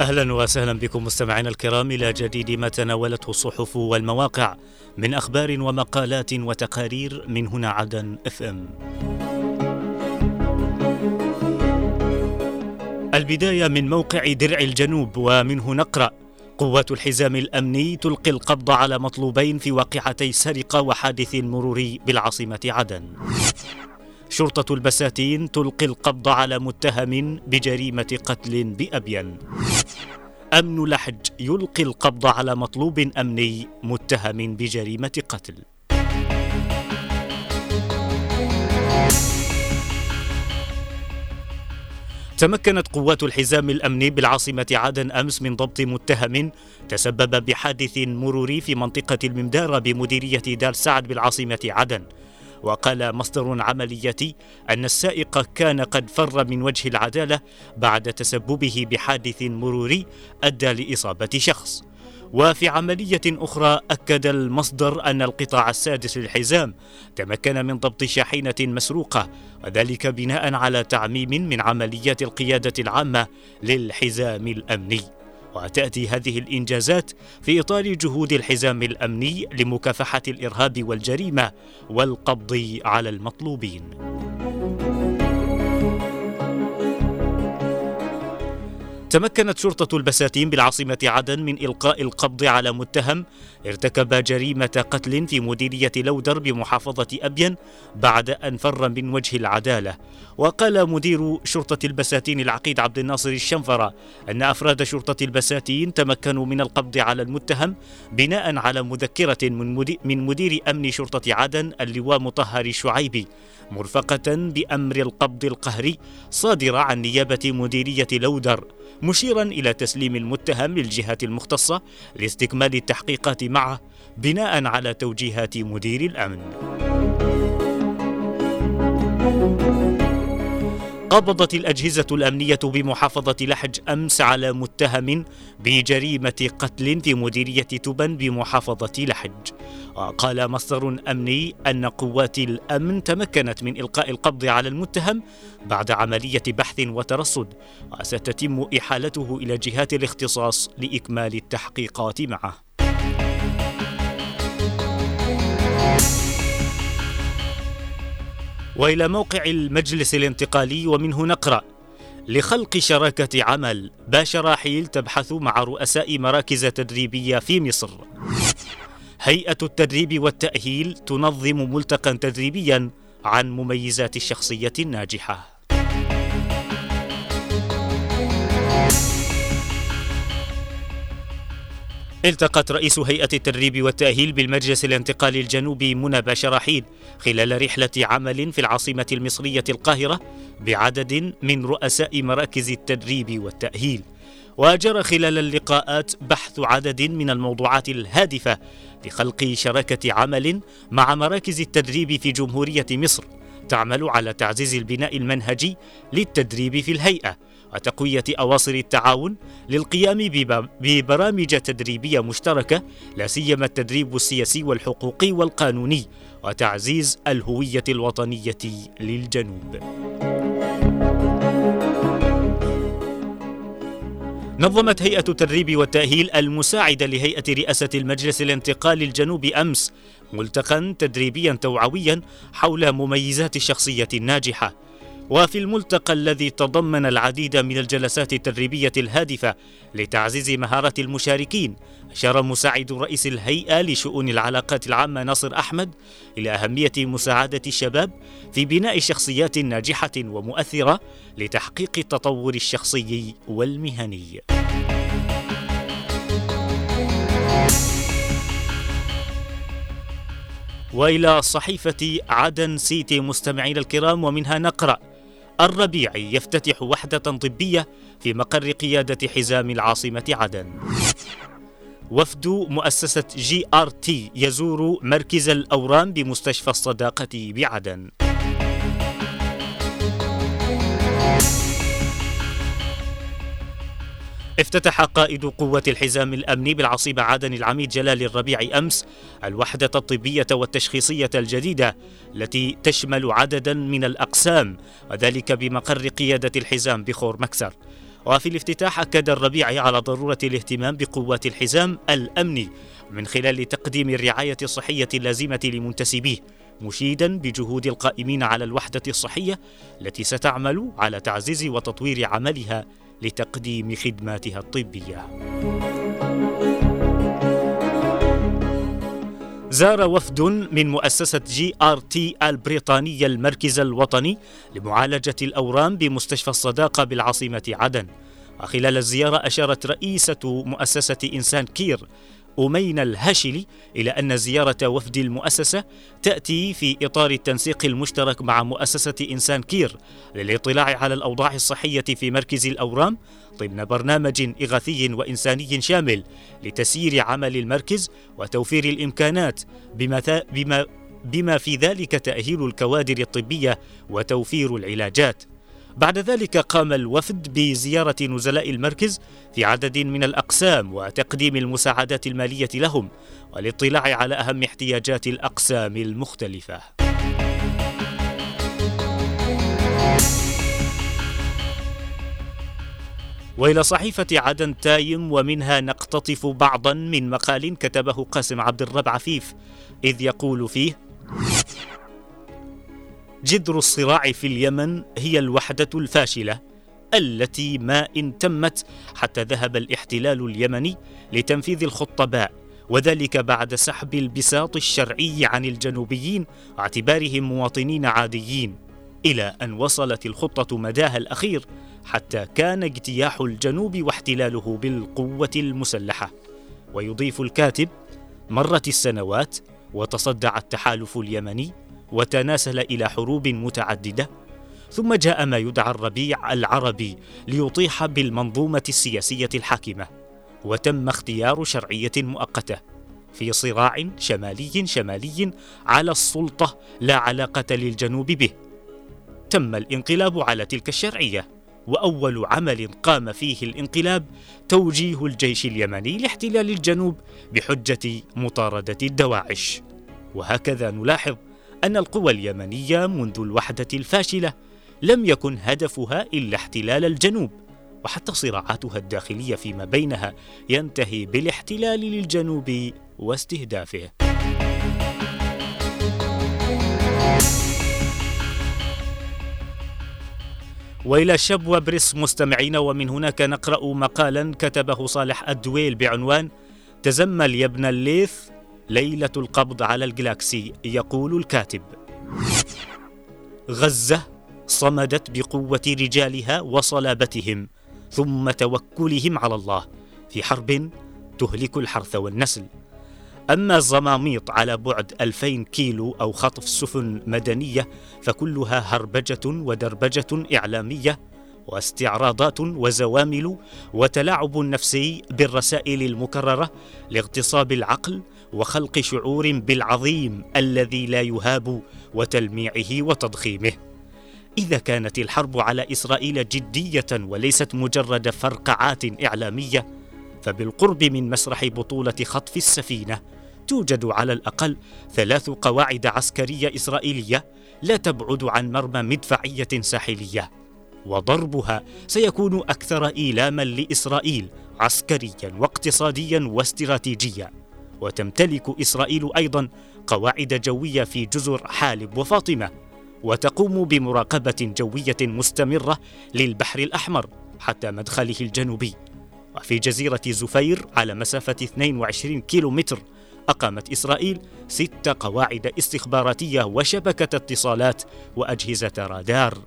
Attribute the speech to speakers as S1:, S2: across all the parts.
S1: أهلا وسهلا بكم مستمعينا الكرام إلى جديد ما تناولته الصحف والمواقع من أخبار ومقالات وتقارير من هنا عدن إف إم. البداية من موقع درع الجنوب ومنه نقرأ قوات الحزام الأمني تلقي القبض على مطلوبين في واقعتي سرقة وحادث مروري بالعاصمة عدن. شرطة البساتين تلقي القبض على متهم بجريمة قتل بأبين. أمن لحج يلقي القبض على مطلوب أمني متهم بجريمة قتل. تمكنت قوات الحزام الأمني بالعاصمة عدن أمس من ضبط متهم تسبب بحادث مروري في منطقة الممداره بمديرية دار سعد بالعاصمة عدن وقال مصدر عمليتي أن السائق كان قد فر من وجه العدالة بعد تسببه بحادث مروري أدى لإصابة شخص. وفي عملية أخرى أكد المصدر أن القطاع السادس للحزام تمكن من ضبط شاحنة مسروقة وذلك بناء على تعميم من عمليات القيادة العامة للحزام الأمني. وتأتي هذه الإنجازات في إطار جهود الحزام الأمني لمكافحة الإرهاب والجريمة والقبض على المطلوبين. تمكنت شرطة البساتين بالعاصمة عدن من إلقاء القبض على متهم. ارتكب جريمة قتل في مديرية لودر بمحافظة أبين بعد أن فر من وجه العدالة. وقال مدير شرطة البساتين العقيد عبد الناصر الشنفرة أن أفراد شرطة البساتين تمكنوا من القبض على المتهم بناء على مذكرة من مدير أمن شرطة عدن اللواء مطهر شعيبي. مرفقة بأمر القبض القهري صادرة عن نيابة مديرية لودر مشيرا إلى تسليم المتهم للجهات المختصة لاستكمال التحقيقات معه بناء على توجيهات مدير الأمن. قبضت الأجهزة الأمنية بمحافظة لحج أمس على متهم بجريمة قتل في مديرية تبن بمحافظة لحج. وقال مصدر أمني أن قوات الأمن تمكنت من إلقاء القبض على المتهم بعد عملية بحث وترصد وستتم إحالته إلى جهات الاختصاص لإكمال التحقيقات معه. وإلى موقع المجلس الانتقالي ومنه نقرأ لخلق شراكة عمل باشا حيل تبحث مع رؤساء مراكز تدريبية في مصر. هيئة التدريب والتأهيل تنظم ملتقى تدريبيا عن مميزات الشخصية الناجحة. التقت رئيس هيئة التدريب والتأهيل بالمجلس الانتقالي الجنوبي منى باشرحيل خلال رحلة عمل في العاصمة المصرية القاهرة بعدد من رؤساء مراكز التدريب والتأهيل. وجرى خلال اللقاءات بحث عدد من الموضوعات الهادفة لخلق شراكة عمل مع مراكز التدريب في جمهورية مصر تعمل على تعزيز البناء المنهجي للتدريب في الهيئة وتقوية أواصر التعاون للقيام ببرامج تدريبية مشتركة لا سيما التدريب السياسي والحقوقي والقانوني وتعزيز الهوية الوطنية للجنوب. نظمت هيئة التدريب والتأهيل المساعدة لهيئة رئاسة المجلس الانتقالي الجنوبي أمس ملتقى تدريبيا توعويا حول مميزات الشخصية الناجحة وفي الملتقى الذي تضمن العديد من الجلسات التدريبية الهادفة لتعزيز مهارات المشاركين أشار مساعد رئيس الهيئة لشؤون العلاقات العامة ناصر أحمد إلى أهمية مساعدة الشباب في بناء شخصيات ناجحة ومؤثرة لتحقيق التطور الشخصي والمهني. وإلى صحيفة عدن سيتي مستمعينا الكرام ومنها نقرأ الربيعي يفتتح وحدة طبية في مقر قيادة حزام العاصمة عدن. وفد مؤسسة GRT يزور مركز الأورام بمستشفى الصداقة بعدن. افتتح قائد قوة الحزام الأمني بالعاصمة عدن العميد جلال الربيع أمس الوحدة الطبية والتشخيصية الجديدة التي تشمل عددا من الأقسام وذلك بمقر قيادة الحزام بخور مكسر. وفي الافتتاح أكد الربيعي على ضرورة الاهتمام بقوات الحزام الأمني من خلال تقديم الرعاية الصحية اللازمة لمنتسبيه مشيدا بجهود القائمين على الوحدة الصحية التي ستعمل على تعزيز وتطوير عملها لتقديم خدماتها الطبية. زار وفد من مؤسسة GRT البريطانية المركز الوطني لمعالجة الأورام بمستشفى الصداقة بالعاصمة عدن. وخلال الزيارة أشارت رئيسة مؤسسة إنسان Care أمين الهاشلي إلى أن زيارة وفد المؤسسة تأتي في إطار التنسيق المشترك مع مؤسسة إنسان كير للاطلاع على الأوضاع الصحية في مركز الأورام ضمن برنامج إغاثي وإنساني شامل لتسيير عمل المركز وتوفير الإمكانات بما, بما, بما في ذلك تأهيل الكوادر الطبية وتوفير العلاجات. بعد ذلك قام الوفد بزيارة نزلاء المركز في عدد من الأقسام وتقديم المساعدات المالية لهم والاطلاع على أهم احتياجات الأقسام المختلفة. وإلى صحيفة عدن تايم ومنها نقتطف بعضا من مقال كتبه قاسم عبد الرب عفيف إذ يقول فيه جذر الصراع في اليمن هي الوحدة الفاشلة التي ما إن تمت حتى ذهب الاحتلال اليمني لتنفيذ الخطه باء وذلك بعد سحب البساط الشرعي عن الجنوبيين واعتبارهم مواطنين عاديين إلى أن وصلت الخطة مداها الأخير حتى كان اجتياح الجنوب واحتلاله بالقوة المسلحة. ويضيف الكاتب مرت السنوات وتصدع التحالف اليمني وتناسل إلى حروب متعددة ثم جاء ما يدعى الربيع العربي ليطيح بالمنظومة السياسية الحاكمة وتم اختيار شرعية مؤقتة في صراع شمالي شمالي على السلطة لا علاقة للجنوب به. تم الانقلاب على تلك الشرعية وأول عمل قام فيه الانقلاب توجيه الجيش اليمني لاحتلال الجنوب بحجة مطاردة الدواعش. وهكذا نلاحظ أن القوى اليمنية منذ الوحدة الفاشلة لم يكن هدفها إلا احتلال الجنوب وحتى صراعاتها الداخلية فيما بينها ينتهي بالاحتلال للجنوب واستهدافه. وإلى شب وبرس مستمعين ومن هناك نقرأ مقالا كتبه صالح الدويل بعنوان تزمل يا ابن الليث ليلة القبض على الجلاكسي يقول الكاتب. غزة صمدت بقوة رجالها وصلابتهم ثم توكلهم على الله. في حرب تهلك الحرث والنسل. أما الزماميط على بعد 2000 كيلو أو خطف سفن مدنية فكلها هربجة ودربجة إعلامية واستعراضات وزوامل وتلاعب نفسي بالرسائل المكررة لاغتصاب العقل وخلق شعور بالعظيم الذي لا يهاب وتلميعه وتضخيمه. إذا كانت الحرب على إسرائيل جدية وليست مجرد فرقعات إعلامية فبالقرب من مسرح بطولة خطف السفينة توجد على الأقل ثلاث قواعد عسكرية إسرائيلية لا تبعد عن مرمى مدفعية ساحلية وضربها سيكون أكثر إيلاما لإسرائيل عسكريا واقتصاديا واستراتيجيا. وتمتلك إسرائيل أيضا قواعد جوية في جزر حالب وفاطمة وتقوم بمراقبة جوية مستمرة للبحر الأحمر حتى مدخله الجنوبي وفي جزيرة زفير على مسافة 22 كيلومتر أقامت إسرائيل ست قواعد استخباراتية وشبكة اتصالات وأجهزة رادار.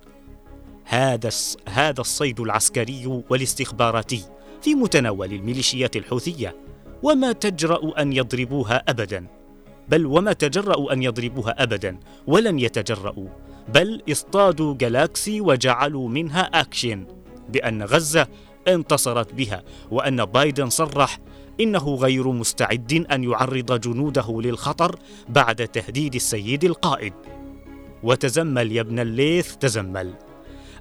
S1: هذا هذا الصيد العسكري والاستخباراتي في متناول الميليشيات الحوثية وما تجرأ أن يضربوها أبدا. بل وما تجرأوا أن يضربوها أبدا. ولن يتجرأوا بل اصطادوا جالاكسي وجعلوا منها أكشن. بأن غزة انتصرت بها. وأن بايدن صرح إنه غير مستعد أن يعرض جنوده للخطر بعد تهديد السيد القائد. وتزمل يا ابن الليث تزمل.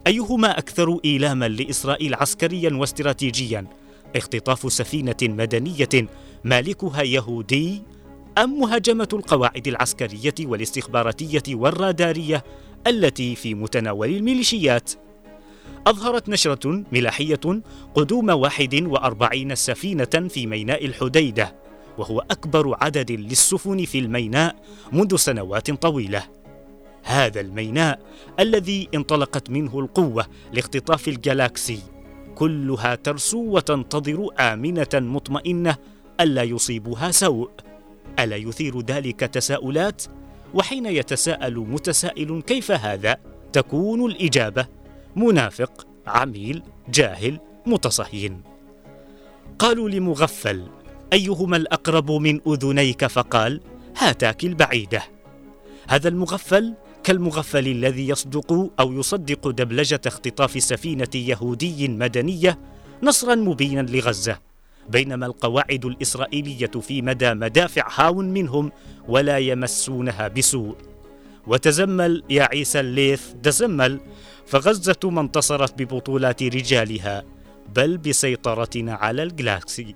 S1: أيهما أكثر إيلاما لإسرائيل عسكريا واستراتيجيا؟ اختطاف سفينة مدنية مالكها يهودي أم مهاجمة القواعد العسكرية والاستخباراتية والرادارية التي في متناول الميليشيات؟ أظهرت نشرة ملاحية قدوم 41 سفينة في ميناء الحديدة وهو أكبر عدد للسفن في الميناء منذ سنوات طويلة. هذا الميناء الذي انطلقت منه القوة لاختطاف الجالاكسي كلها ترسو وتنتظر آمنة مطمئنة ألا يصيبها سوء. ألا يثير ذلك تساؤلات؟ وحين يتساءل متسائل كيف هذا؟ تكون الإجابة منافق عميل جاهل متصهين. قالوا لمغفل أيهما الأقرب من أذنيك؟ فقال هاتاك البعيدة. هذا المغفل كالمغفل الذي يصدق أو يصدق دبلجة اختطاف سفينة يهودي مدنية نصرا مبينا لغزة بينما القواعد الإسرائيلية في مدى مدافع هاون منهم ولا يمسونها بسوء. وتزمل يا عيسى الليث تزمل. فغزة ما انتصرت ببطولات رجالها بل بسيطرتنا على الجلاكسي.